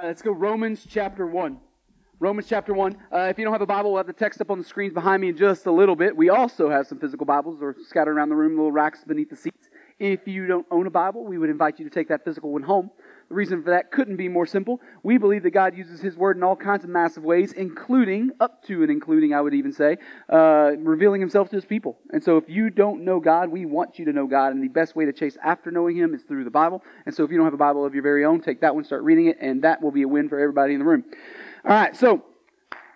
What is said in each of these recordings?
right, let's go Romans chapter 1. Romans chapter 1. Uh, if you don't have a Bible, we'll have the text up on the screens behind me in just a little bit. We also have some physical Bibles or scattered around the room, little racks beneath the seats. If you don't own a Bible, we would invite you to take that physical one home. The reason for that couldn't be more simple. We believe that God uses His Word in all kinds of massive ways, including, up to and including, I would even say, uh, revealing Himself to His people. And so if you don't know God, we want you to know God, and the best way to chase after knowing Him is through the Bible. And so if you don't have a Bible of your very own, take that one, start reading it, and that will be a win for everybody in the room. All right, so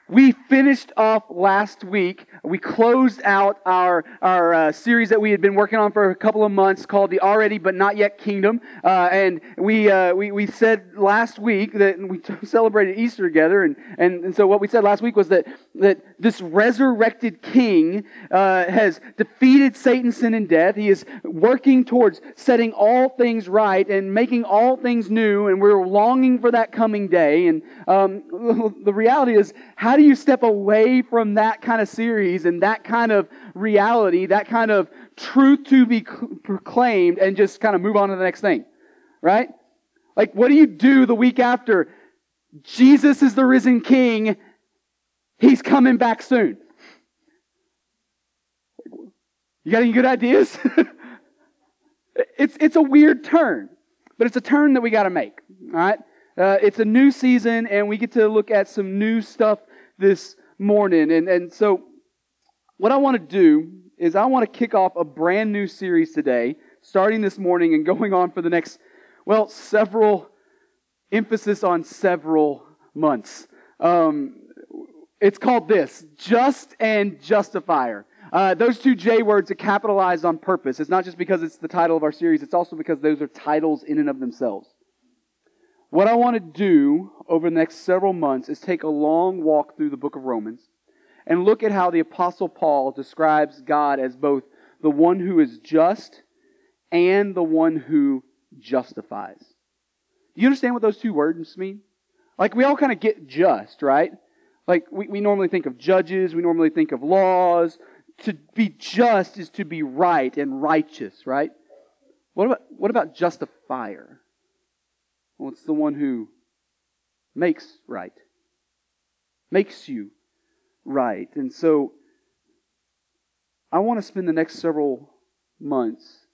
we finished off last week. We closed out our, our uh, series that we had been working on for a couple of months called the Already But Not Yet Kingdom. Uh, and we, uh, we, we said last week that we celebrated Easter together. And, and, and so what we said last week was that, that this resurrected king uh, has defeated Satan, sin, and death. He is working towards setting all things right and making all things new. And we're longing for that coming day. And um, the reality is, how how do you step away from that kind of series and that kind of reality, that kind of truth to be proclaimed, and just kind of move on to the next thing? Right? Like, what do you do the week after? Jesus is the risen king. He's coming back soon. You got any good ideas? it's, it's a weird turn, but it's a turn that we got to make. All right? Uh, it's a new season, and we get to look at some new stuff this morning. And, and so, what I want to do is I want to kick off a brand new series today, starting this morning and going on for the next, well, several, emphasis on several months. Um, it's called this Just and Justifier. Uh, those two J words are capitalized on purpose. It's not just because it's the title of our series, it's also because those are titles in and of themselves. What I want to do over the next several months is take a long walk through the book of Romans and look at how the Apostle Paul describes God as both the one who is just and the one who justifies. Do you understand what those two words mean? Like, we all kind of get just, right? Like, we, we normally think of judges, we normally think of laws. To be just is to be right and righteous, right? What about, what about justifier? Well, it's the one who makes right, makes you right. And so I want to spend the next several months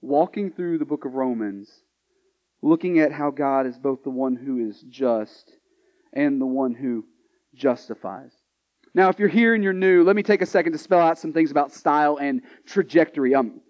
walking through the book of Romans, looking at how God is both the one who is just and the one who justifies. Now, if you're here and you're new, let me take a second to spell out some things about style and trajectory. Um,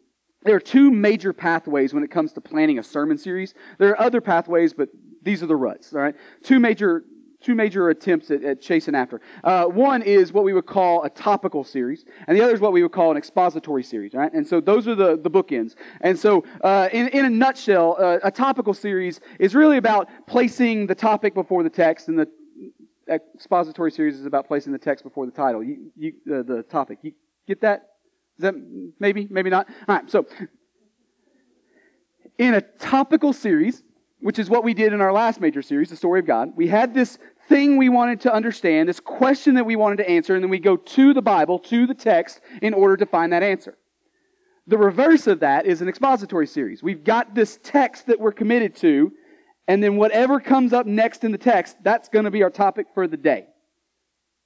there are two major pathways when it comes to planning a sermon series. There are other pathways, but these are the ruts, all right? Two major, two major attempts at, at chasing after. Uh, one is what we would call a topical series, and the other is what we would call an expository series, right? And so those are the, the bookends. And so, uh, in, in a nutshell, uh, a topical series is really about placing the topic before the text, and the expository series is about placing the text before the title, you, you, uh, the topic. You get that? Is that maybe, maybe not? All right, so in a topical series, which is what we did in our last major series, The Story of God, we had this thing we wanted to understand, this question that we wanted to answer, and then we go to the Bible, to the text, in order to find that answer. The reverse of that is an expository series. We've got this text that we're committed to, and then whatever comes up next in the text, that's going to be our topic for the day.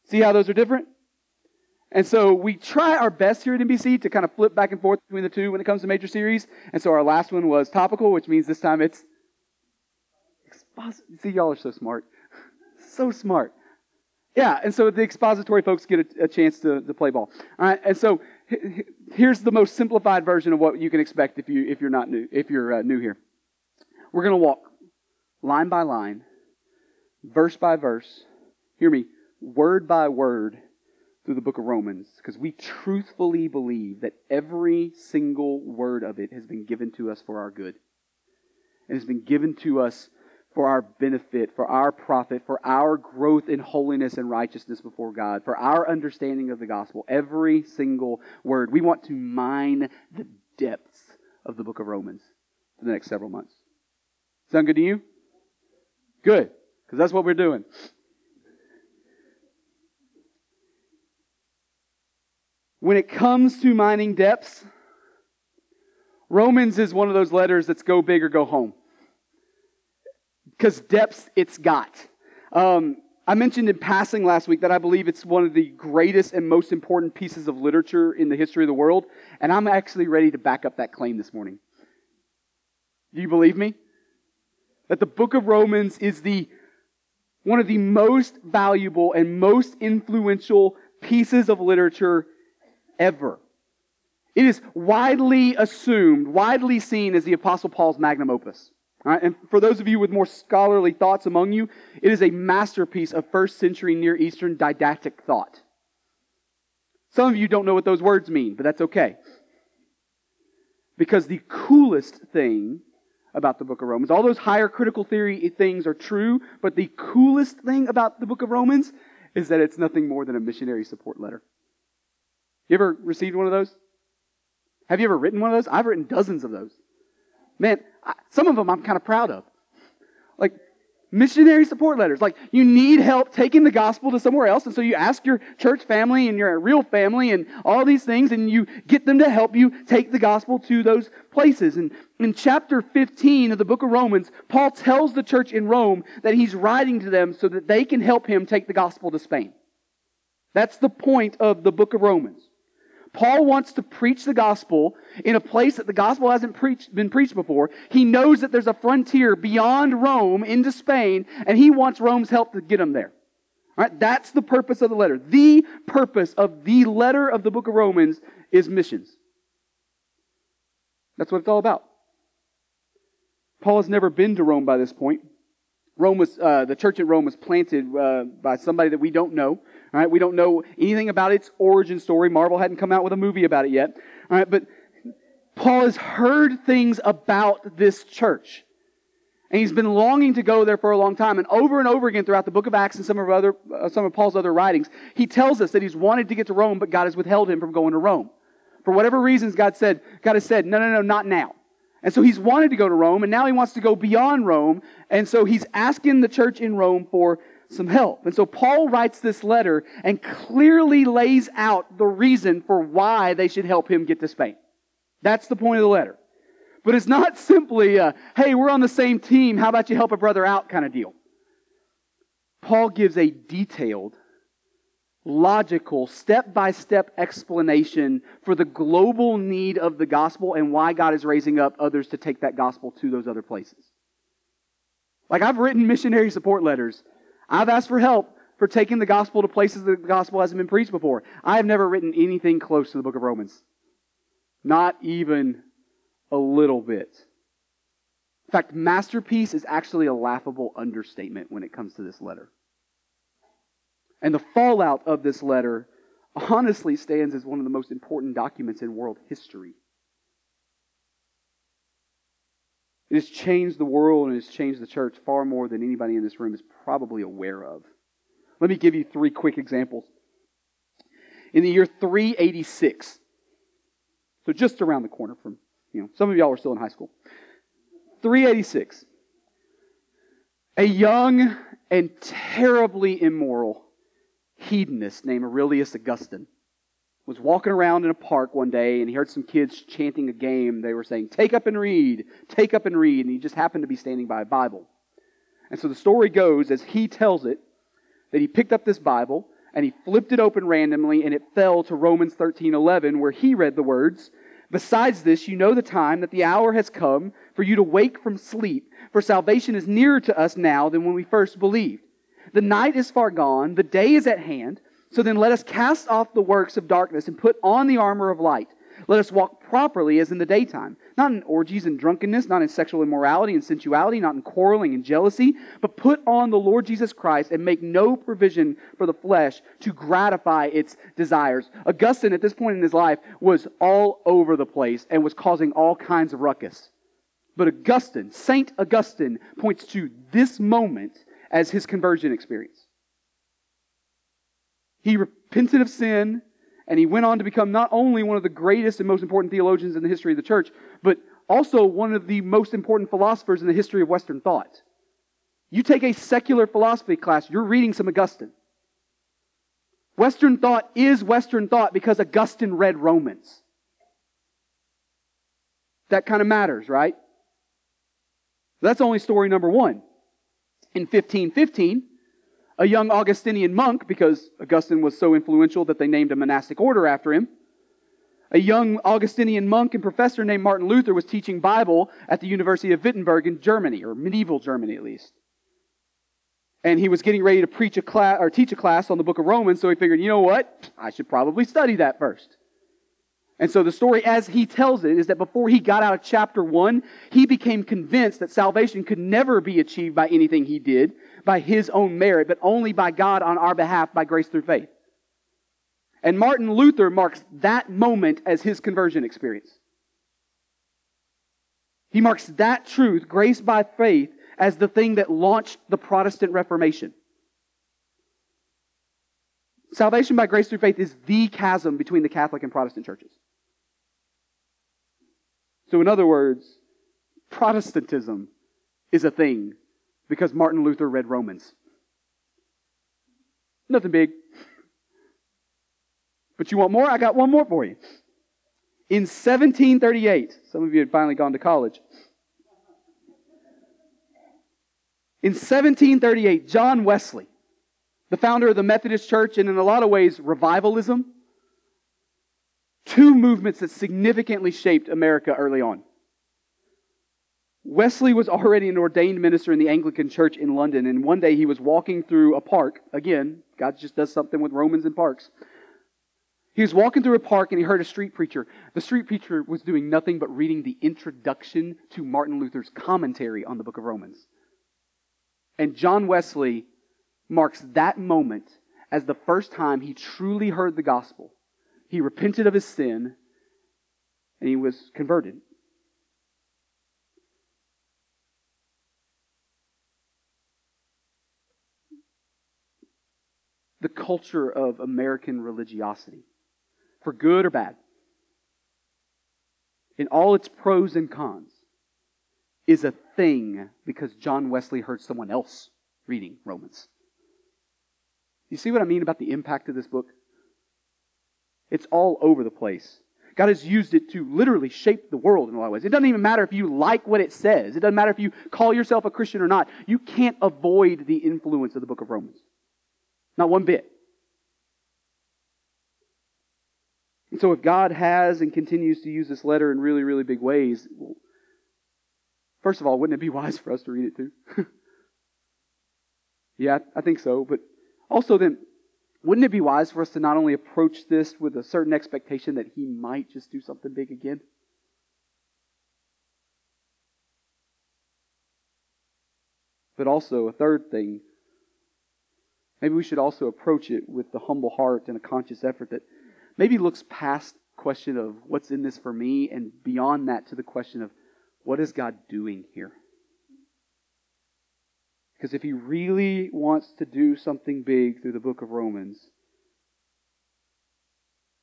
See how those are different? And so we try our best here at NBC to kind of flip back and forth between the two when it comes to major series. And so our last one was topical, which means this time it's See, y'all are so smart. so smart. Yeah, and so the expository folks get a, a chance to, to play ball. All right, and so here's the most simplified version of what you can expect if you if you're not new if you're uh, new here. We're going to walk line by line, verse by verse. Hear me, word by word through the book of Romans because we truthfully believe that every single word of it has been given to us for our good. It has been given to us for our benefit, for our profit, for our growth in holiness and righteousness before God, for our understanding of the gospel. Every single word. We want to mine the depths of the book of Romans for the next several months. Sound good to you? Good, because that's what we're doing. When it comes to mining depths, Romans is one of those letters that's go big or go home. because depths it's got. Um, I mentioned in passing last week that I believe it's one of the greatest and most important pieces of literature in the history of the world, and I'm actually ready to back up that claim this morning. Do you believe me? That the book of Romans is the one of the most valuable and most influential pieces of literature ever. It is widely assumed, widely seen as the Apostle Paul's magnum opus. And for those of you with more scholarly thoughts among you, it is a masterpiece of first century Near Eastern didactic thought. Some of you don't know what those words mean, but that's okay. Because the coolest thing about the book of Romans, all those higher critical theory things are true, but the coolest thing about the book of Romans is that it's nothing more than a missionary support letter. You ever received one of those? Have you ever written one of those? I've written dozens of those. Man, I, some of them I'm kind of proud of. Like missionary support letters. Like you need help taking the gospel to somewhere else, and so you ask your church family and your real family and all these things, and you get them to help you take the gospel to those places. And in chapter 15 of the book of Romans, Paul tells the church in Rome that he's writing to them so that they can help him take the gospel to Spain. That's the point of the book of Romans. Paul wants to preach the gospel in a place that the gospel hasn't preached, been preached before. He knows that there's a frontier beyond Rome into Spain, and he wants Rome's help to get him there. All right, that's the purpose of the letter. The purpose of the letter of the book of Romans is missions. That's what it's all about. Paul has never been to Rome by this point. Rome was uh, the church at Rome was planted uh, by somebody that we don't know. All right, we don't know anything about its origin story. Marvel hadn't come out with a movie about it yet. All right, but Paul has heard things about this church. And he's been longing to go there for a long time. And over and over again throughout the book of Acts and some of, other, uh, some of Paul's other writings, he tells us that he's wanted to get to Rome, but God has withheld him from going to Rome. For whatever reasons, God said, God has said, no, no, no, not now. And so he's wanted to go to Rome, and now he wants to go beyond Rome. And so he's asking the church in Rome for some help. And so Paul writes this letter and clearly lays out the reason for why they should help him get to Spain. That's the point of the letter. But it's not simply a, hey, we're on the same team, how about you help a brother out kind of deal. Paul gives a detailed, logical, step by step explanation for the global need of the gospel and why God is raising up others to take that gospel to those other places. Like I've written missionary support letters I've asked for help for taking the gospel to places that the gospel hasn't been preached before. I have never written anything close to the book of Romans. Not even a little bit. In fact, masterpiece is actually a laughable understatement when it comes to this letter. And the fallout of this letter honestly stands as one of the most important documents in world history. It has changed the world and it has changed the church far more than anybody in this room is probably aware of. Let me give you three quick examples. In the year 386, so just around the corner from, you know, some of y'all are still in high school. 386, a young and terribly immoral hedonist named Aurelius Augustine was walking around in a park one day and he heard some kids chanting a game. They were saying, Take up and read, take up and read. And he just happened to be standing by a Bible. And so the story goes, as he tells it, that he picked up this Bible and he flipped it open randomly and it fell to Romans 13:11 where he read the words, "Besides this, you know the time that the hour has come for you to wake from sleep, for salvation is nearer to us now than when we first believed. The night is far gone, the day is at hand. So then let us cast off the works of darkness and put on the armor of light. Let us walk properly as in the daytime, not in orgies and drunkenness, not in sexual immorality and sensuality, not in quarreling and jealousy, but put on the Lord Jesus Christ and make no provision for the flesh to gratify its desires. Augustine, at this point in his life, was all over the place and was causing all kinds of ruckus. But Augustine, Saint Augustine, points to this moment as his conversion experience. He repented of sin, and he went on to become not only one of the greatest and most important theologians in the history of the church, but also one of the most important philosophers in the history of Western thought. You take a secular philosophy class, you're reading some Augustine. Western thought is Western thought because Augustine read Romans. That kind of matters, right? That's only story number one. In 1515, a young Augustinian monk, because Augustine was so influential that they named a monastic order after him, a young Augustinian monk and professor named Martin Luther was teaching Bible at the University of Wittenberg in Germany, or medieval Germany at least. And he was getting ready to preach a class or teach a class on the book of Romans, so he figured, you know what? I should probably study that first. And so the story as he tells it is that before he got out of chapter 1, he became convinced that salvation could never be achieved by anything he did, by his own merit, but only by God on our behalf by grace through faith. And Martin Luther marks that moment as his conversion experience. He marks that truth, grace by faith, as the thing that launched the Protestant Reformation. Salvation by grace through faith is the chasm between the Catholic and Protestant churches. So, in other words, Protestantism is a thing because Martin Luther read Romans. Nothing big. But you want more? I got one more for you. In 1738, some of you had finally gone to college. In 1738, John Wesley, the founder of the Methodist Church, and in a lot of ways, revivalism, two movements that significantly shaped America early on. Wesley was already an ordained minister in the Anglican Church in London, and one day he was walking through a park. Again, God just does something with Romans and parks. He was walking through a park and he heard a street preacher. The street preacher was doing nothing but reading the introduction to Martin Luther's commentary on the book of Romans. And John Wesley marks that moment as the first time he truly heard the gospel. He repented of his sin and he was converted. The culture of American religiosity, for good or bad, in all its pros and cons, is a thing because John Wesley heard someone else reading Romans. You see what I mean about the impact of this book? It's all over the place. God has used it to literally shape the world in a lot of ways. It doesn't even matter if you like what it says. It doesn't matter if you call yourself a Christian or not. You can't avoid the influence of the book of Romans. Not one bit. And so if God has and continues to use this letter in really, really big ways, First of all, wouldn't it be wise for us to read it too? yeah, I think so. But also, then, wouldn't it be wise for us to not only approach this with a certain expectation that he might just do something big again? But also, a third thing, maybe we should also approach it with the humble heart and a conscious effort that maybe looks past question of what's in this for me and beyond that to the question of what is God doing here? Because if he really wants to do something big through the book of Romans,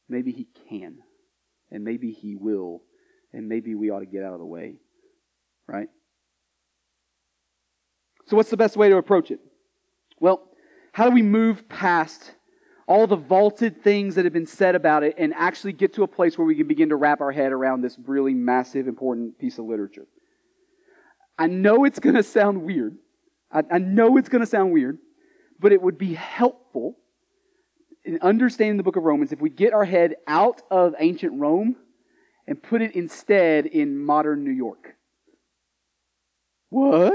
maybe he can, and maybe he will, and maybe we ought to get out of the way. Right? So, what's the best way to approach it? Well, how do we move past all the vaulted things that have been said about it and actually get to a place where we can begin to wrap our head around this really massive, important piece of literature. I know it's going to sound weird. I, I know it's going to sound weird, but it would be helpful in understanding the book of Romans if we get our head out of ancient Rome and put it instead in modern New York. What?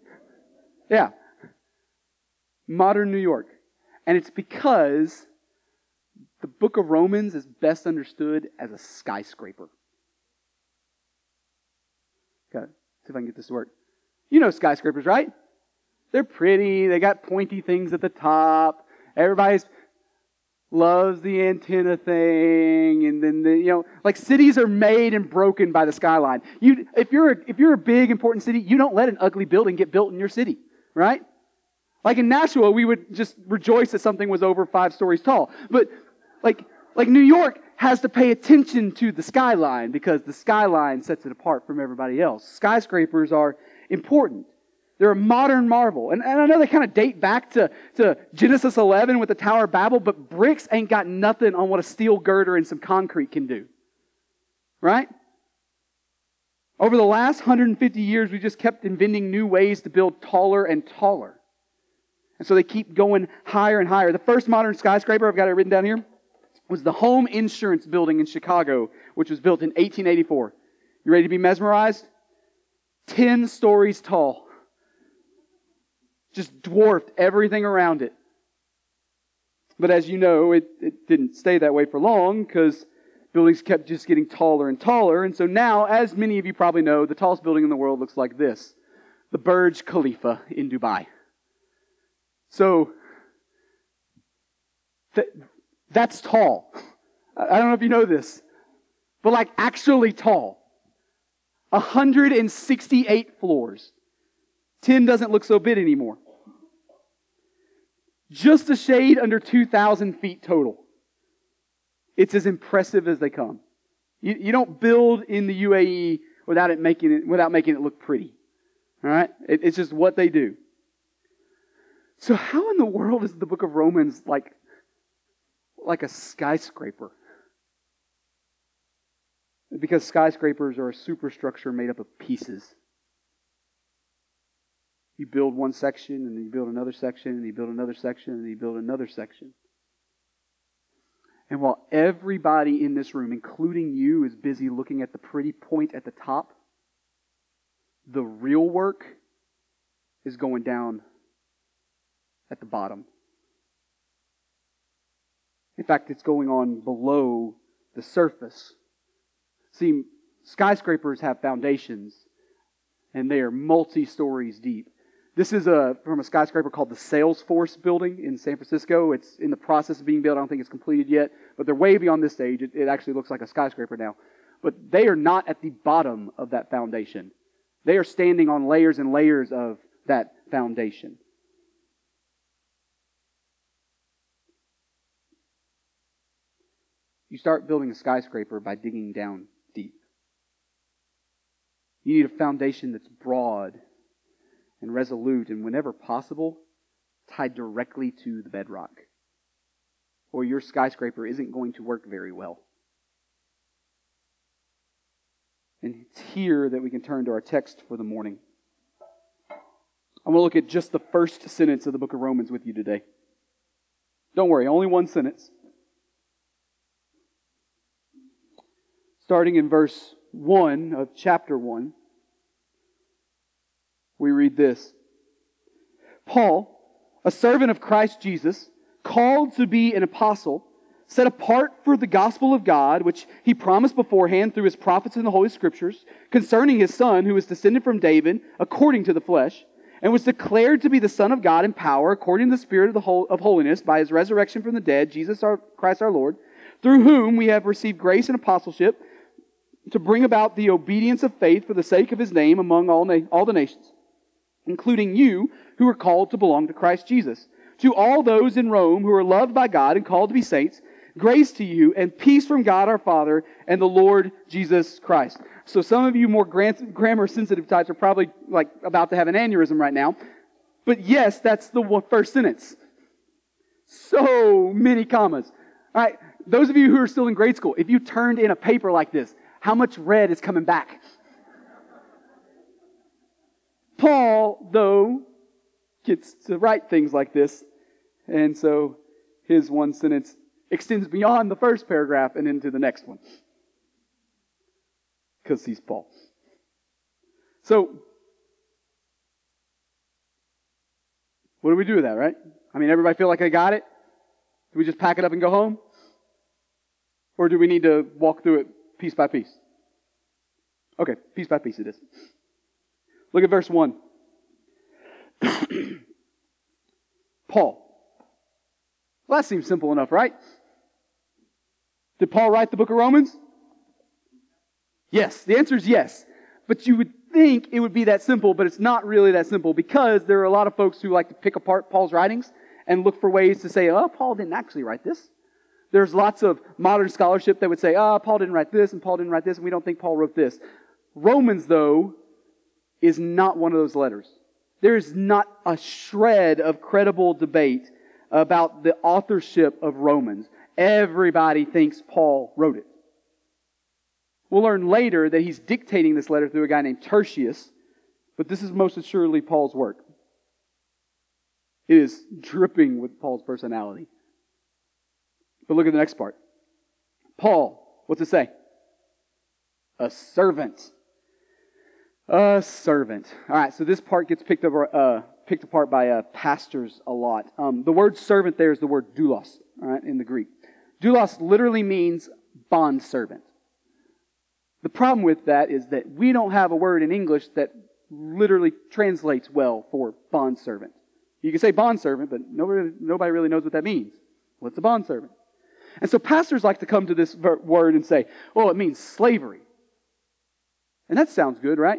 yeah. Modern New York. And it's because the book of Romans is best understood as a skyscraper. Okay, see if I can get this to work. You know skyscrapers, right? They're pretty, they got pointy things at the top. Everybody's loves the antenna thing and then the, you know like cities are made and broken by the skyline you if you're a, if you're a big important city you don't let an ugly building get built in your city right like in Nashua, we would just rejoice that something was over five stories tall. But like, like New York has to pay attention to the skyline because the skyline sets it apart from everybody else. Skyscrapers are important. They're a modern marvel. And, and I know they kind of date back to, to Genesis 11 with the Tower of Babel, but bricks ain't got nothing on what a steel girder and some concrete can do. Right? Over the last 150 years, we just kept inventing new ways to build taller and taller. And so they keep going higher and higher. The first modern skyscraper, I've got it written down here, was the Home Insurance Building in Chicago, which was built in 1884. You ready to be mesmerized? 10 stories tall. Just dwarfed everything around it. But as you know, it, it didn't stay that way for long because buildings kept just getting taller and taller. And so now, as many of you probably know, the tallest building in the world looks like this the Burj Khalifa in Dubai. So, th- that's tall. I don't know if you know this, but like actually tall. 168 floors. 10 doesn't look so big anymore. Just a shade under 2,000 feet total. It's as impressive as they come. You, you don't build in the UAE without it making it, without making it look pretty. All right? It, it's just what they do. So how in the world is the book of Romans like, like a skyscraper? Because skyscrapers are a superstructure made up of pieces. You build one section, and then you build another section, and you build another section, and you build another section. And while everybody in this room, including you, is busy looking at the pretty point at the top, the real work is going down at the bottom. In fact, it's going on below the surface. See, skyscrapers have foundations, and they are multi stories deep. This is a, from a skyscraper called the Salesforce building in San Francisco. It's in the process of being built. I don't think it's completed yet, but they're way beyond this stage. It, it actually looks like a skyscraper now. But they are not at the bottom of that foundation. They are standing on layers and layers of that foundation. You start building a skyscraper by digging down deep. You need a foundation that's broad and resolute, and whenever possible, tied directly to the bedrock. Or your skyscraper isn't going to work very well. And it's here that we can turn to our text for the morning. I'm going to look at just the first sentence of the book of Romans with you today. Don't worry, only one sentence. Starting in verse 1 of chapter 1 we read this. Paul, a servant of Christ Jesus, called to be an apostle, set apart for the gospel of God, which he promised beforehand through his prophets in the Holy Scriptures, concerning his Son, who was descended from David according to the flesh, and was declared to be the Son of God in power, according to the Spirit of, the of holiness, by his resurrection from the dead, Jesus our, Christ our Lord, through whom we have received grace and apostleship to bring about the obedience of faith for the sake of his name among all, na- all the nations including you who are called to belong to Christ Jesus. To all those in Rome who are loved by God and called to be saints, grace to you and peace from God our Father and the Lord Jesus Christ. So some of you more grammar sensitive types are probably like about to have an aneurysm right now. But yes, that's the first sentence. So many commas. All right. Those of you who are still in grade school, if you turned in a paper like this, how much red is coming back? Paul, though, gets to write things like this. And so his one sentence extends beyond the first paragraph and into the next one. Because he's Paul. So, what do we do with that, right? I mean, everybody feel like I got it? Do we just pack it up and go home? Or do we need to walk through it piece by piece? Okay, piece by piece it is. Look at verse 1. Paul. Well, that seems simple enough, right? Did Paul write the book of Romans? Yes. The answer is yes. But you would think it would be that simple, but it's not really that simple because there are a lot of folks who like to pick apart Paul's writings and look for ways to say, oh, Paul didn't actually write this. There's lots of modern scholarship that would say, oh, Paul didn't write this and Paul didn't write this and we don't think Paul wrote this. Romans, though, is not one of those letters. There is not a shred of credible debate about the authorship of Romans. Everybody thinks Paul wrote it. We'll learn later that he's dictating this letter through a guy named Tertius, but this is most assuredly Paul's work. It is dripping with Paul's personality. But look at the next part. Paul, what's it say? A servant. A servant. All right, so this part gets picked, over, uh, picked apart by uh, pastors a lot. Um, the word servant there is the word doulos, all right, in the Greek. Doulos literally means bond servant. The problem with that is that we don't have a word in English that literally translates well for bond servant. You can say bond servant, but nobody, nobody really knows what that means. What's a bond servant? And so pastors like to come to this word and say, oh, it means slavery. And that sounds good, right?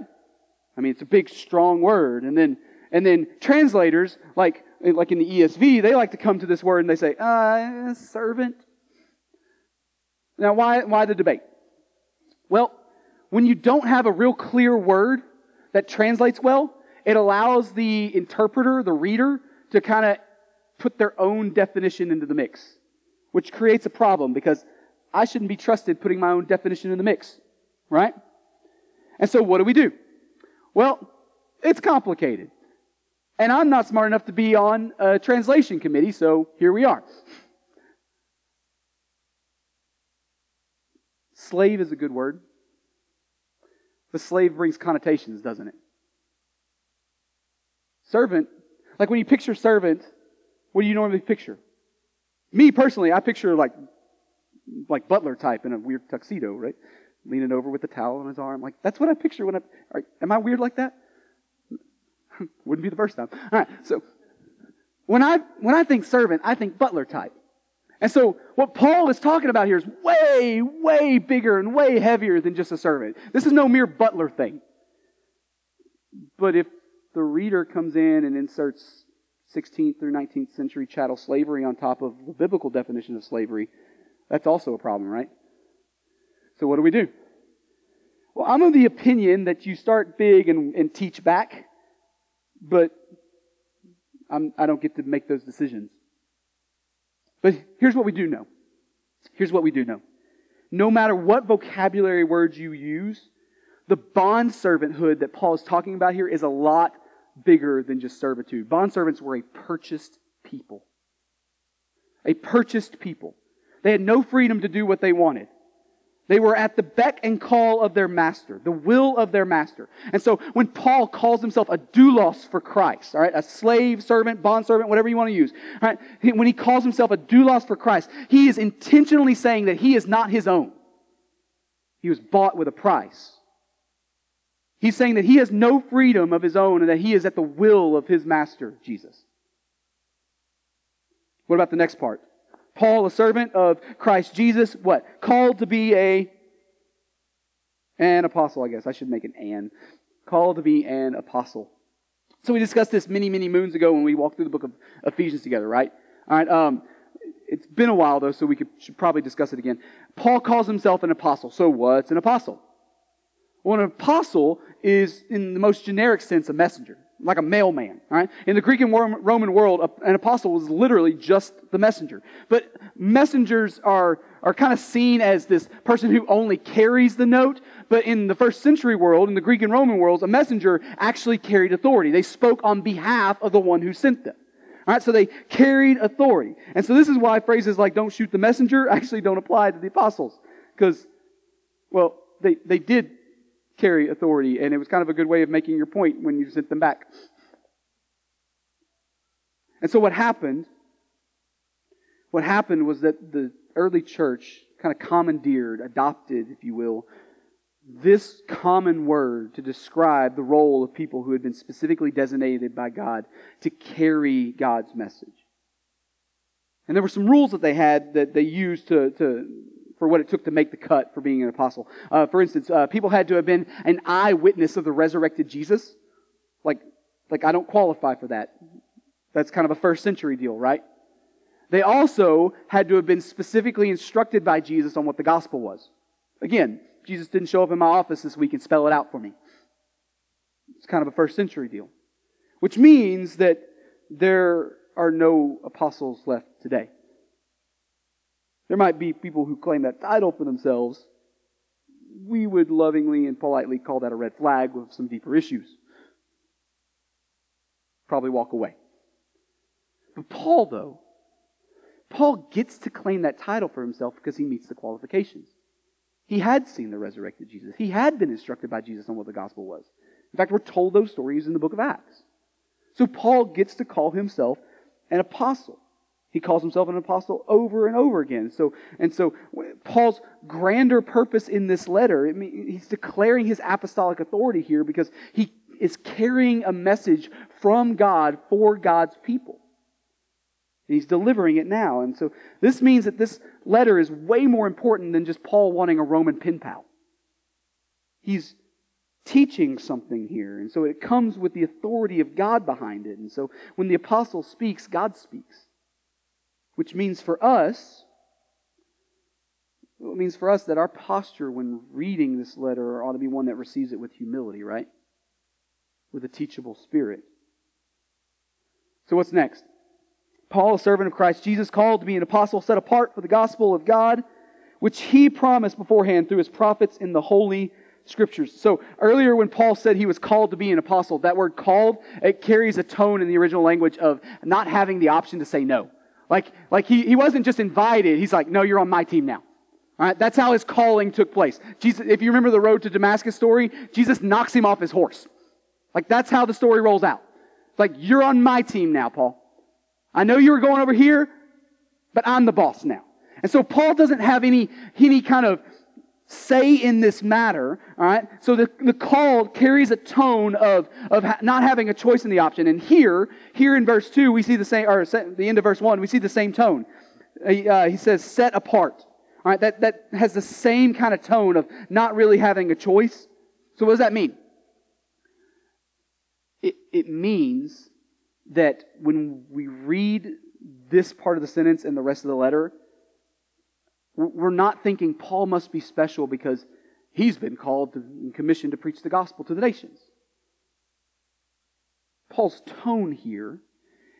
I mean, it's a big, strong word. And then, and then translators, like, like in the ESV, they like to come to this word and they say, uh, servant. Now, why, why the debate? Well, when you don't have a real clear word that translates well, it allows the interpreter, the reader, to kind of put their own definition into the mix, which creates a problem because I shouldn't be trusted putting my own definition in the mix, right? And so what do we do? Well, it's complicated. And I'm not smart enough to be on a translation committee, so here we are. Slave is a good word. But slave brings connotations, doesn't it? Servant, like when you picture servant, what do you normally picture? Me personally, I picture like like butler type in a weird tuxedo, right? Leaning over with a towel on his arm. Like that's what I picture when I are, am I weird like that? Wouldn't be the first time. All right, so when I when I think servant, I think butler type. And so what Paul is talking about here is way, way bigger and way heavier than just a servant. This is no mere butler thing. But if the reader comes in and inserts 16th through 19th century chattel slavery on top of the biblical definition of slavery, that's also a problem, right? So what do we do? Well, I'm of the opinion that you start big and, and teach back, but I'm, I do not get to make those decisions. But here's what we do know. Here's what we do know. No matter what vocabulary words you use, the bond servanthood that Paul is talking about here is a lot bigger than just servitude. Bond servants were a purchased people. A purchased people. They had no freedom to do what they wanted. They were at the beck and call of their master, the will of their master. And so when Paul calls himself a doulos for Christ, all right, a slave, servant, bond servant, whatever you want to use, all right, when he calls himself a doulos for Christ, he is intentionally saying that he is not his own. He was bought with a price. He's saying that he has no freedom of his own and that he is at the will of his master, Jesus. What about the next part? Paul, a servant of Christ Jesus, what? Called to be a an apostle, I guess. I should make an an. Called to be an apostle. So we discussed this many, many moons ago when we walked through the book of Ephesians together, right? All right. Um, it's been a while though, so we could, should probably discuss it again. Paul calls himself an apostle. So what's an apostle? Well, an apostle is, in the most generic sense, a messenger like a mailman, right? In the Greek and Roman world, an apostle was literally just the messenger. But messengers are, are kind of seen as this person who only carries the note. But in the first century world, in the Greek and Roman worlds, a messenger actually carried authority. They spoke on behalf of the one who sent them. All right, so they carried authority. And so this is why phrases like don't shoot the messenger actually don't apply to the apostles. Because, well, they, they did carry authority, and it was kind of a good way of making your point when you sent them back. And so what happened, what happened was that the early church kind of commandeered, adopted, if you will, this common word to describe the role of people who had been specifically designated by God to carry God's message. And there were some rules that they had that they used to, to for what it took to make the cut for being an apostle. Uh, for instance, uh, people had to have been an eyewitness of the resurrected Jesus. Like, like I don't qualify for that. That's kind of a first century deal, right? They also had to have been specifically instructed by Jesus on what the gospel was. Again, Jesus didn't show up in my office this week and spell it out for me. It's kind of a first century deal. Which means that there are no apostles left today. There might be people who claim that title for themselves, we would lovingly and politely call that a red flag with some deeper issues. Probably walk away. But Paul, though, Paul gets to claim that title for himself because he meets the qualifications. He had seen the resurrected Jesus. He had been instructed by Jesus on what the gospel was. In fact, we're told those stories in the book of Acts. So Paul gets to call himself an apostle. He calls himself an apostle over and over again. So, and so Paul's grander purpose in this letter, I mean, he's declaring his apostolic authority here because he is carrying a message from God for God's people. And he's delivering it now. And so this means that this letter is way more important than just Paul wanting a Roman pen pal. He's teaching something here. And so it comes with the authority of God behind it. And so when the apostle speaks, God speaks. Which means for us, it means for us that our posture when reading this letter ought to be one that receives it with humility, right? With a teachable spirit. So what's next? Paul, a servant of Christ Jesus, called to be an apostle set apart for the gospel of God, which he promised beforehand through his prophets in the holy scriptures. So earlier when Paul said he was called to be an apostle, that word called, it carries a tone in the original language of not having the option to say no. Like, like he, he wasn't just invited. He's like, no, you're on my team now. All right, that's how his calling took place. Jesus, if you remember the road to Damascus story, Jesus knocks him off his horse. Like that's how the story rolls out. It's like, you're on my team now, Paul. I know you were going over here, but I'm the boss now. And so Paul doesn't have any, any kind of say in this matter, all right? So the, the call carries a tone of, of ha- not having a choice in the option. And here, here in verse 2, we see the same, or the end of verse 1, we see the same tone. Uh, he says, set apart. All right, that, that has the same kind of tone of not really having a choice. So what does that mean? It, it means that when we read this part of the sentence and the rest of the letter, we're not thinking Paul must be special because he's been called and commissioned to preach the gospel to the nations. Paul's tone here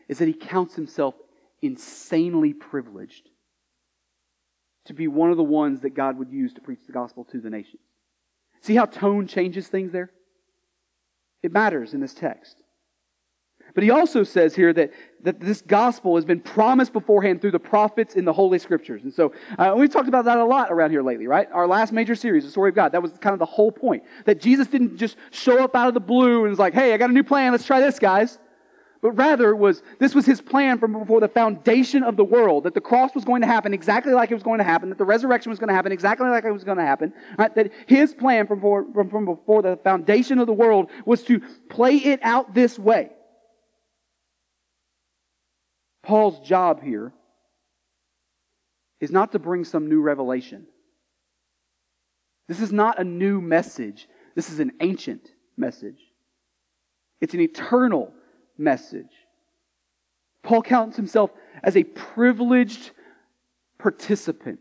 is that he counts himself insanely privileged to be one of the ones that God would use to preach the gospel to the nations. See how tone changes things there? It matters in this text. But he also says here that, that this gospel has been promised beforehand through the prophets in the Holy Scriptures. And so uh, we've talked about that a lot around here lately, right? Our last major series, The Story of God, that was kind of the whole point. That Jesus didn't just show up out of the blue and was like, hey, I got a new plan, let's try this, guys. But rather was this was his plan from before the foundation of the world that the cross was going to happen exactly like it was going to happen, that the resurrection was going to happen exactly like it was going to happen. Right? That his plan from before, from, from before the foundation of the world was to play it out this way. Paul's job here is not to bring some new revelation. This is not a new message. This is an ancient message. It's an eternal message. Paul counts himself as a privileged participant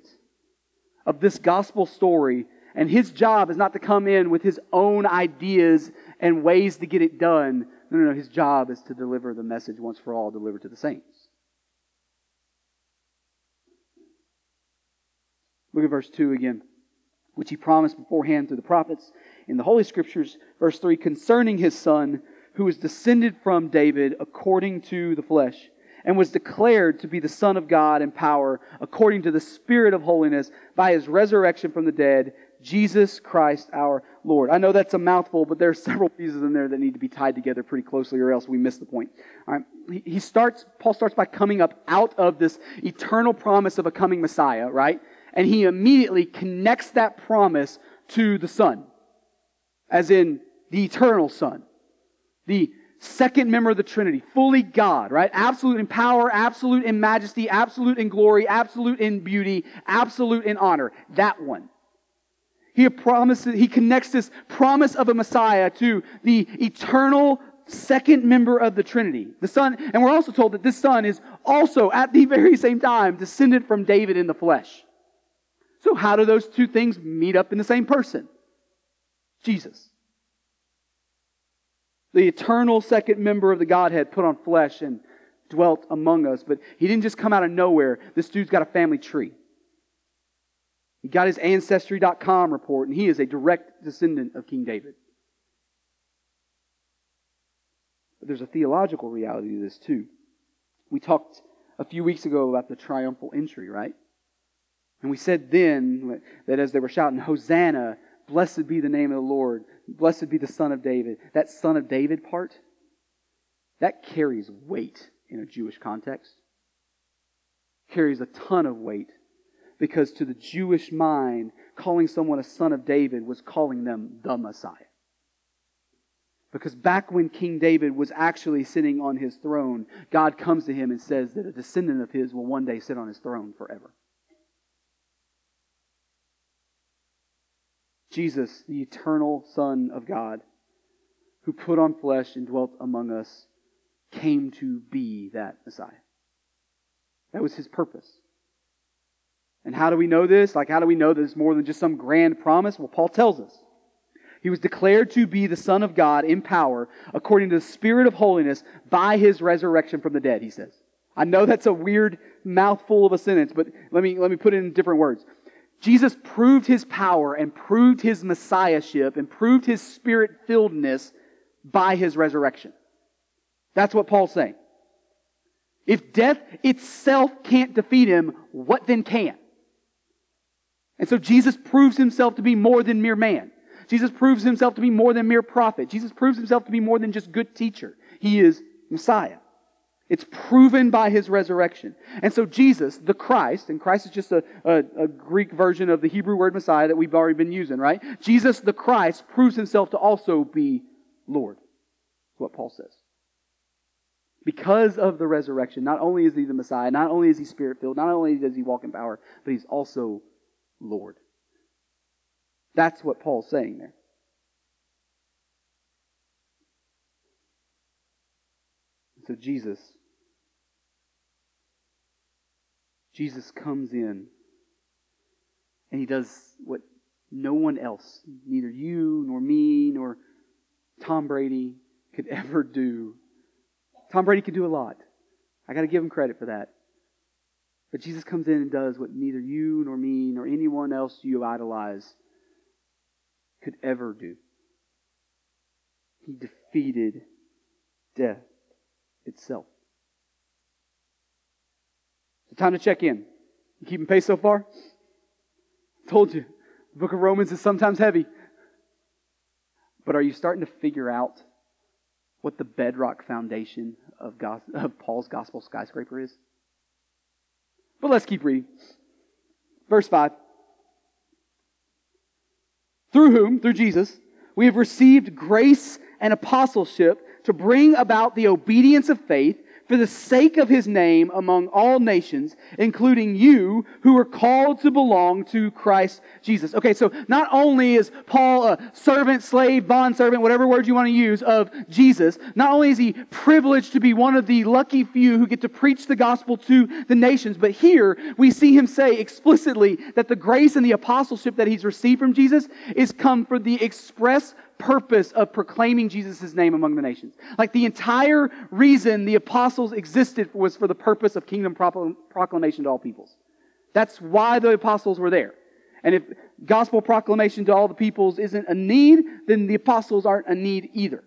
of this gospel story, and his job is not to come in with his own ideas and ways to get it done. No, no, no. His job is to deliver the message once for all delivered to the saints. Look at verse 2 again, which he promised beforehand through the prophets in the Holy Scriptures. Verse 3 concerning his son, who was descended from David according to the flesh, and was declared to be the Son of God in power, according to the Spirit of holiness, by his resurrection from the dead, Jesus Christ our Lord. I know that's a mouthful, but there are several pieces in there that need to be tied together pretty closely, or else we miss the point. All right. He starts, Paul starts by coming up out of this eternal promise of a coming Messiah, right? And he immediately connects that promise to the Son, as in the eternal Son, the second member of the Trinity, fully God, right? Absolute in power, absolute in majesty, absolute in glory, absolute in beauty, absolute in honor. That one. He promises, he connects this promise of a Messiah to the eternal second member of the Trinity, the Son. And we're also told that this Son is also at the very same time descended from David in the flesh. So, how do those two things meet up in the same person? Jesus. The eternal second member of the Godhead put on flesh and dwelt among us. But he didn't just come out of nowhere. This dude's got a family tree. He got his Ancestry.com report, and he is a direct descendant of King David. But there's a theological reality to this, too. We talked a few weeks ago about the triumphal entry, right? And we said then that as they were shouting, Hosanna, blessed be the name of the Lord, blessed be the Son of David, that Son of David part, that carries weight in a Jewish context. Carries a ton of weight because to the Jewish mind, calling someone a son of David was calling them the Messiah. Because back when King David was actually sitting on his throne, God comes to him and says that a descendant of his will one day sit on his throne forever. Jesus, the eternal Son of God, who put on flesh and dwelt among us, came to be that Messiah. That was his purpose. And how do we know this? Like, how do we know this more than just some grand promise? Well, Paul tells us. He was declared to be the Son of God in power according to the Spirit of holiness by his resurrection from the dead, he says. I know that's a weird mouthful of a sentence, but let me, let me put it in different words. Jesus proved his power and proved his messiahship and proved his spirit filledness by his resurrection. That's what Paul's saying. If death itself can't defeat him, what then can? And so Jesus proves himself to be more than mere man. Jesus proves himself to be more than mere prophet. Jesus proves himself to be more than just good teacher. He is Messiah. It's proven by his resurrection. And so Jesus, the Christ, and Christ is just a, a, a, Greek version of the Hebrew word Messiah that we've already been using, right? Jesus, the Christ, proves himself to also be Lord. That's what Paul says. Because of the resurrection, not only is he the Messiah, not only is he spirit filled, not only does he walk in power, but he's also Lord. That's what Paul's saying there. So Jesus, Jesus comes in and he does what no one else, neither you nor me nor Tom Brady, could ever do. Tom Brady could do a lot. I got to give him credit for that. But Jesus comes in and does what neither you nor me nor anyone else you idolize could ever do. He defeated death itself. So time to check in. You keeping pace so far? Told you, the book of Romans is sometimes heavy. But are you starting to figure out what the bedrock foundation of, of Paul's gospel skyscraper is? But let's keep reading. Verse 5. Through whom, through Jesus, we have received grace and apostleship to bring about the obedience of faith for the sake of his name among all nations, including you who are called to belong to Christ Jesus. Okay, so not only is Paul a servant, slave, bond servant, whatever word you want to use of Jesus, not only is he privileged to be one of the lucky few who get to preach the gospel to the nations, but here we see him say explicitly that the grace and the apostleship that he's received from Jesus is come for the express purpose of proclaiming Jesus' name among the nations. Like the entire reason the apostles existed was for the purpose of kingdom proclamation to all peoples. That's why the apostles were there. And if gospel proclamation to all the peoples isn't a need, then the apostles aren't a need either.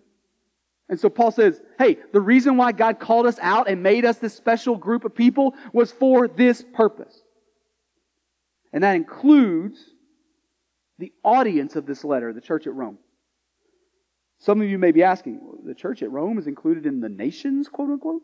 And so Paul says, hey, the reason why God called us out and made us this special group of people was for this purpose. And that includes the audience of this letter, the church at Rome. Some of you may be asking, the church at Rome is included in the nations, quote unquote?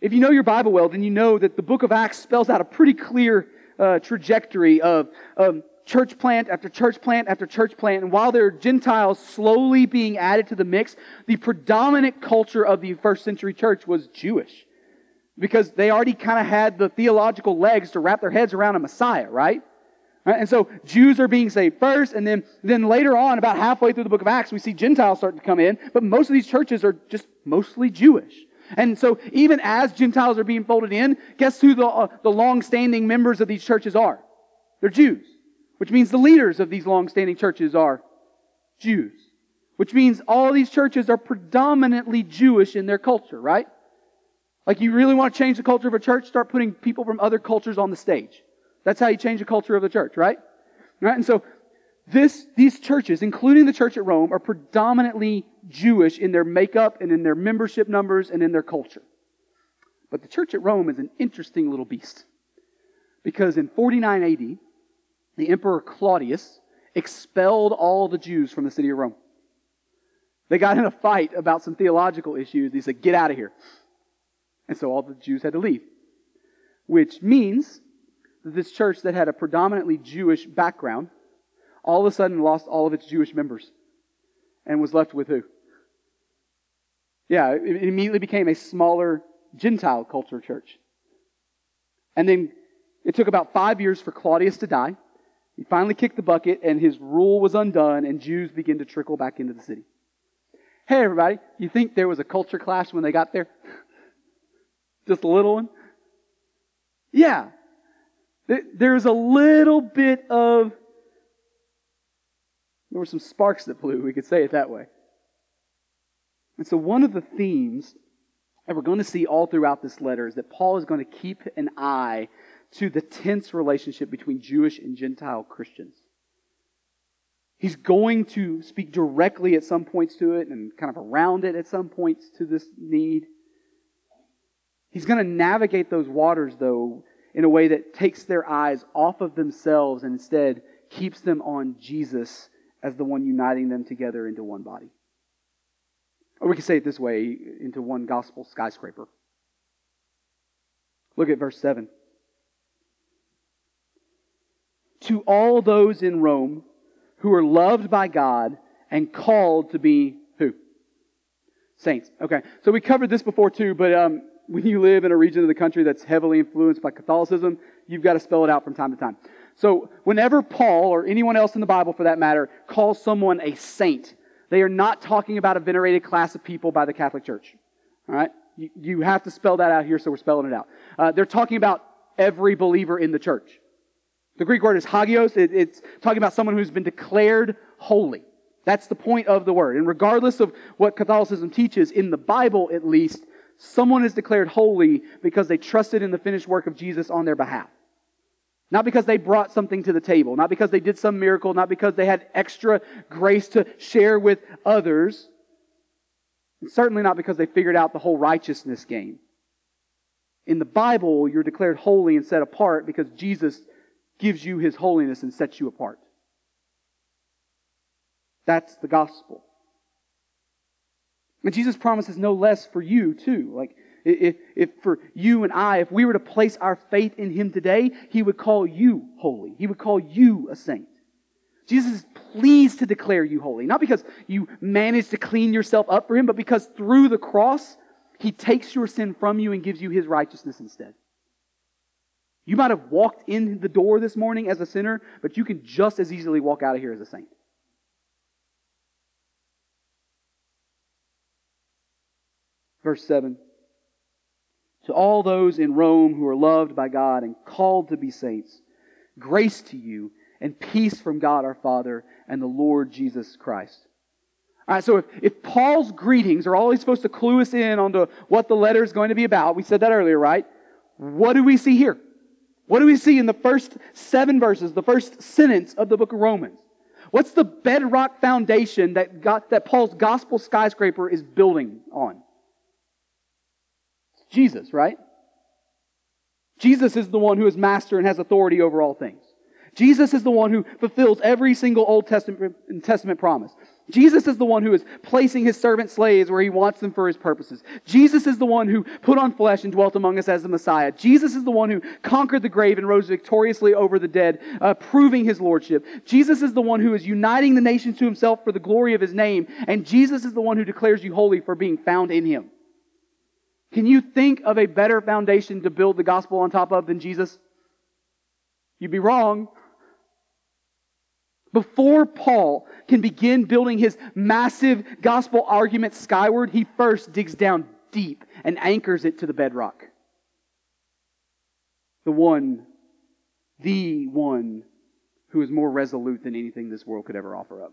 If you know your Bible well, then you know that the book of Acts spells out a pretty clear uh, trajectory of um, church plant after church plant after church plant. And while there are Gentiles slowly being added to the mix, the predominant culture of the first century church was Jewish. Because they already kind of had the theological legs to wrap their heads around a Messiah, right? Right? And so Jews are being saved first, and then, then later on, about halfway through the book of Acts, we see Gentiles start to come in, but most of these churches are just mostly Jewish. And so even as Gentiles are being folded in, guess who the, uh, the long-standing members of these churches are? They're Jews. Which means the leaders of these long-standing churches are Jews. Which means all these churches are predominantly Jewish in their culture, right? Like you really want to change the culture of a church, start putting people from other cultures on the stage. That's how you change the culture of the church, right? Right? And so this, these churches, including the church at Rome, are predominantly Jewish in their makeup and in their membership numbers and in their culture. But the church at Rome is an interesting little beast. Because in 49 AD, the Emperor Claudius expelled all the Jews from the city of Rome. They got in a fight about some theological issues. He said, Get out of here. And so all the Jews had to leave. Which means this church that had a predominantly Jewish background all of a sudden lost all of its Jewish members and was left with who? Yeah, it immediately became a smaller Gentile culture church. And then it took about five years for Claudius to die. He finally kicked the bucket and his rule was undone and Jews began to trickle back into the city. Hey everybody, you think there was a culture clash when they got there? Just a little one? Yeah. There's a little bit of, there were some sparks that flew, we could say it that way. And so one of the themes that we're going to see all throughout this letter is that Paul is going to keep an eye to the tense relationship between Jewish and Gentile Christians. He's going to speak directly at some points to it and kind of around it at some points to this need. He's going to navigate those waters, though, in a way that takes their eyes off of themselves and instead keeps them on Jesus as the one uniting them together into one body. Or we could say it this way into one gospel skyscraper. Look at verse 7. To all those in Rome who are loved by God and called to be who? Saints. Okay. So we covered this before too, but um, when you live in a region of the country that's heavily influenced by Catholicism, you've got to spell it out from time to time. So whenever Paul, or anyone else in the Bible for that matter, calls someone a saint, they are not talking about a venerated class of people by the Catholic Church. All right? You, you have to spell that out here, so we're spelling it out. Uh, they're talking about every believer in the church. The Greek word is hagios. It, it's talking about someone who's been declared holy. That's the point of the word. And regardless of what Catholicism teaches, in the Bible at least, Someone is declared holy because they trusted in the finished work of Jesus on their behalf. Not because they brought something to the table, not because they did some miracle, not because they had extra grace to share with others, and certainly not because they figured out the whole righteousness game. In the Bible, you're declared holy and set apart because Jesus gives you his holiness and sets you apart. That's the gospel. And Jesus promises no less for you, too. Like, if, if for you and I, if we were to place our faith in Him today, He would call you holy. He would call you a saint. Jesus is pleased to declare you holy. Not because you managed to clean yourself up for Him, but because through the cross, He takes your sin from you and gives you His righteousness instead. You might have walked in the door this morning as a sinner, but you can just as easily walk out of here as a saint. Verse 7 To all those in Rome who are loved by God and called to be saints, grace to you and peace from God our Father and the Lord Jesus Christ. All right, so if, if Paul's greetings are always supposed to clue us in onto what the letter is going to be about, we said that earlier, right? What do we see here? What do we see in the first seven verses, the first sentence of the book of Romans? What's the bedrock foundation that, got, that Paul's gospel skyscraper is building on? Jesus, right? Jesus is the one who is master and has authority over all things. Jesus is the one who fulfills every single Old Testament, Testament promise. Jesus is the one who is placing his servant slaves where he wants them for his purposes. Jesus is the one who put on flesh and dwelt among us as the Messiah. Jesus is the one who conquered the grave and rose victoriously over the dead, uh, proving his lordship. Jesus is the one who is uniting the nations to himself for the glory of his name. And Jesus is the one who declares you holy for being found in him. Can you think of a better foundation to build the gospel on top of than Jesus? You'd be wrong. Before Paul can begin building his massive gospel argument skyward, he first digs down deep and anchors it to the bedrock. The one, the one who is more resolute than anything this world could ever offer up.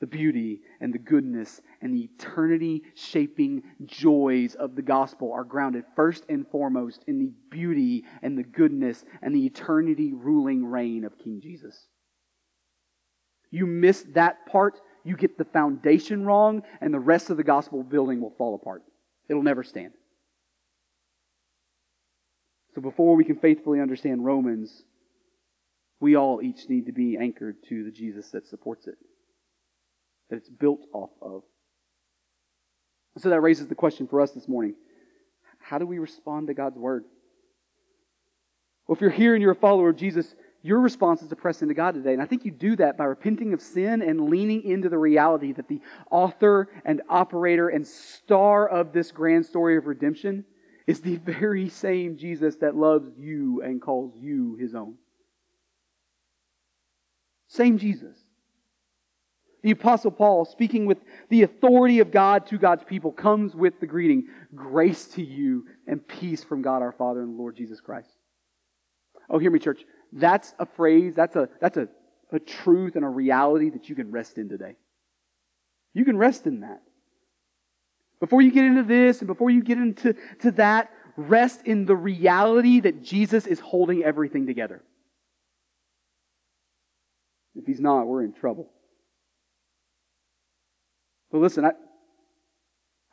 The beauty and the goodness and the eternity shaping joys of the gospel are grounded first and foremost in the beauty and the goodness and the eternity ruling reign of King Jesus. You miss that part, you get the foundation wrong, and the rest of the gospel building will fall apart. It'll never stand. So before we can faithfully understand Romans, we all each need to be anchored to the Jesus that supports it that it's built off of. So that raises the question for us this morning how do we respond to God's word? Well, if you're here and you're a follower of Jesus, your response is to press into God today. And I think you do that by repenting of sin and leaning into the reality that the author and operator and star of this grand story of redemption is the very same Jesus that loves you and calls you his own. Same Jesus. The Apostle Paul, speaking with the authority of God to God's people, comes with the greeting Grace to you and peace from God our Father and Lord Jesus Christ. Oh, hear me, church. That's a phrase, that's a, that's a, a truth and a reality that you can rest in today. You can rest in that. Before you get into this and before you get into to that, rest in the reality that Jesus is holding everything together. If he's not, we're in trouble. But listen, I,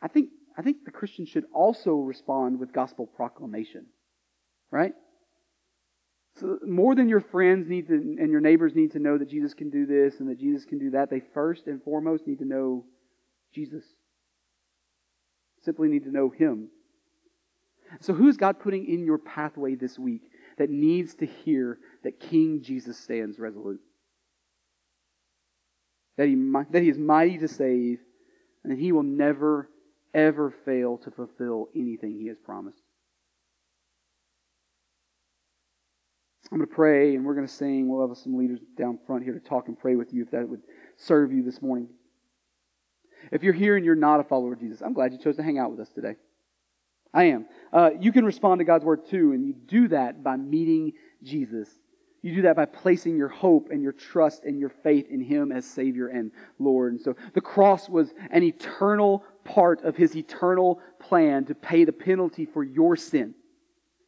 I think I think the Christian should also respond with gospel proclamation. Right? So more than your friends need to and your neighbors need to know that Jesus can do this and that Jesus can do that, they first and foremost need to know Jesus. Simply need to know him. So who is God putting in your pathway this week that needs to hear that King Jesus stands resolute? That he, that he is mighty to save and that he will never, ever fail to fulfill anything he has promised. I'm going to pray and we're going to sing. We'll have some leaders down front here to talk and pray with you if that would serve you this morning. If you're here and you're not a follower of Jesus, I'm glad you chose to hang out with us today. I am. Uh, you can respond to God's word too, and you do that by meeting Jesus you do that by placing your hope and your trust and your faith in Him as Savior and Lord. And so the cross was an eternal part of His eternal plan to pay the penalty for your sin.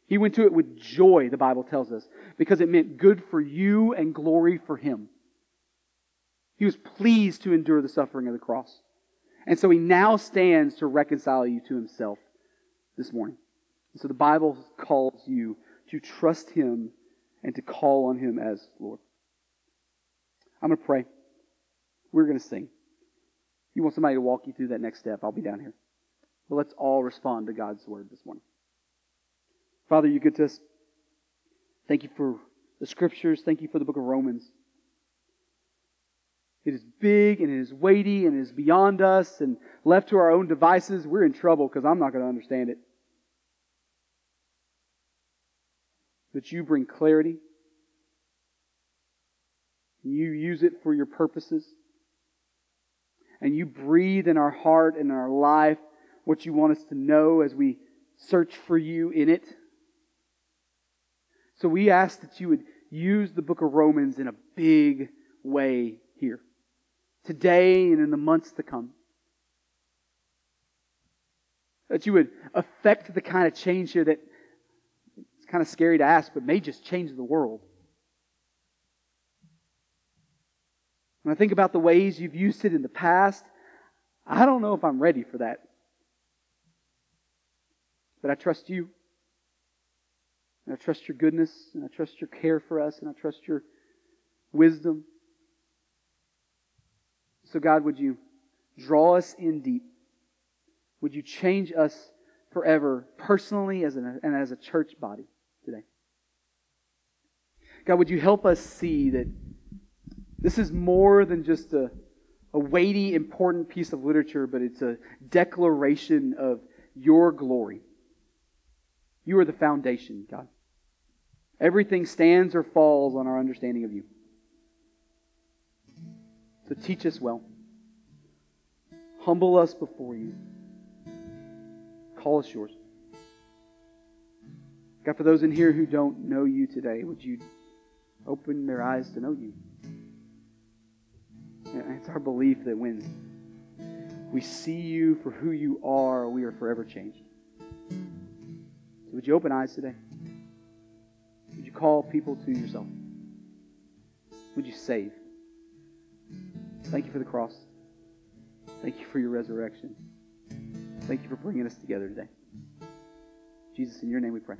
He went to it with joy, the Bible tells us, because it meant good for you and glory for Him. He was pleased to endure the suffering of the cross. And so He now stands to reconcile you to Himself this morning. And so the Bible calls you to trust Him and to call on Him as Lord. I'm going to pray. We're going to sing. You want somebody to walk you through that next step, I'll be down here. But let's all respond to God's word this morning. Father, you good to us. Thank you for the scriptures. Thank you for the book of Romans. It is big and it is weighty and it is beyond us and left to our own devices, we're in trouble because I'm not going to understand it. That you bring clarity. and You use it for your purposes. And you breathe in our heart and in our life what you want us to know as we search for you in it. So we ask that you would use the book of Romans in a big way here, today and in the months to come. That you would affect the kind of change here that kind of scary to ask, but may just change the world. When I think about the ways you've used it in the past, I don't know if I'm ready for that. But I trust you. And I trust your goodness, and I trust your care for us, and I trust your wisdom. So, God, would you draw us in deep? Would you change us forever, personally as an, and as a church body? God, would you help us see that this is more than just a, a weighty, important piece of literature, but it's a declaration of your glory. You are the foundation, God. Everything stands or falls on our understanding of you. So teach us well. Humble us before you. Call us yours. God, for those in here who don't know you today, would you open their eyes to know you? It's our belief that when we see you for who you are, we are forever changed. So would you open eyes today? Would you call people to yourself? Would you save? Thank you for the cross. Thank you for your resurrection. Thank you for bringing us together today. Jesus, in your name we pray.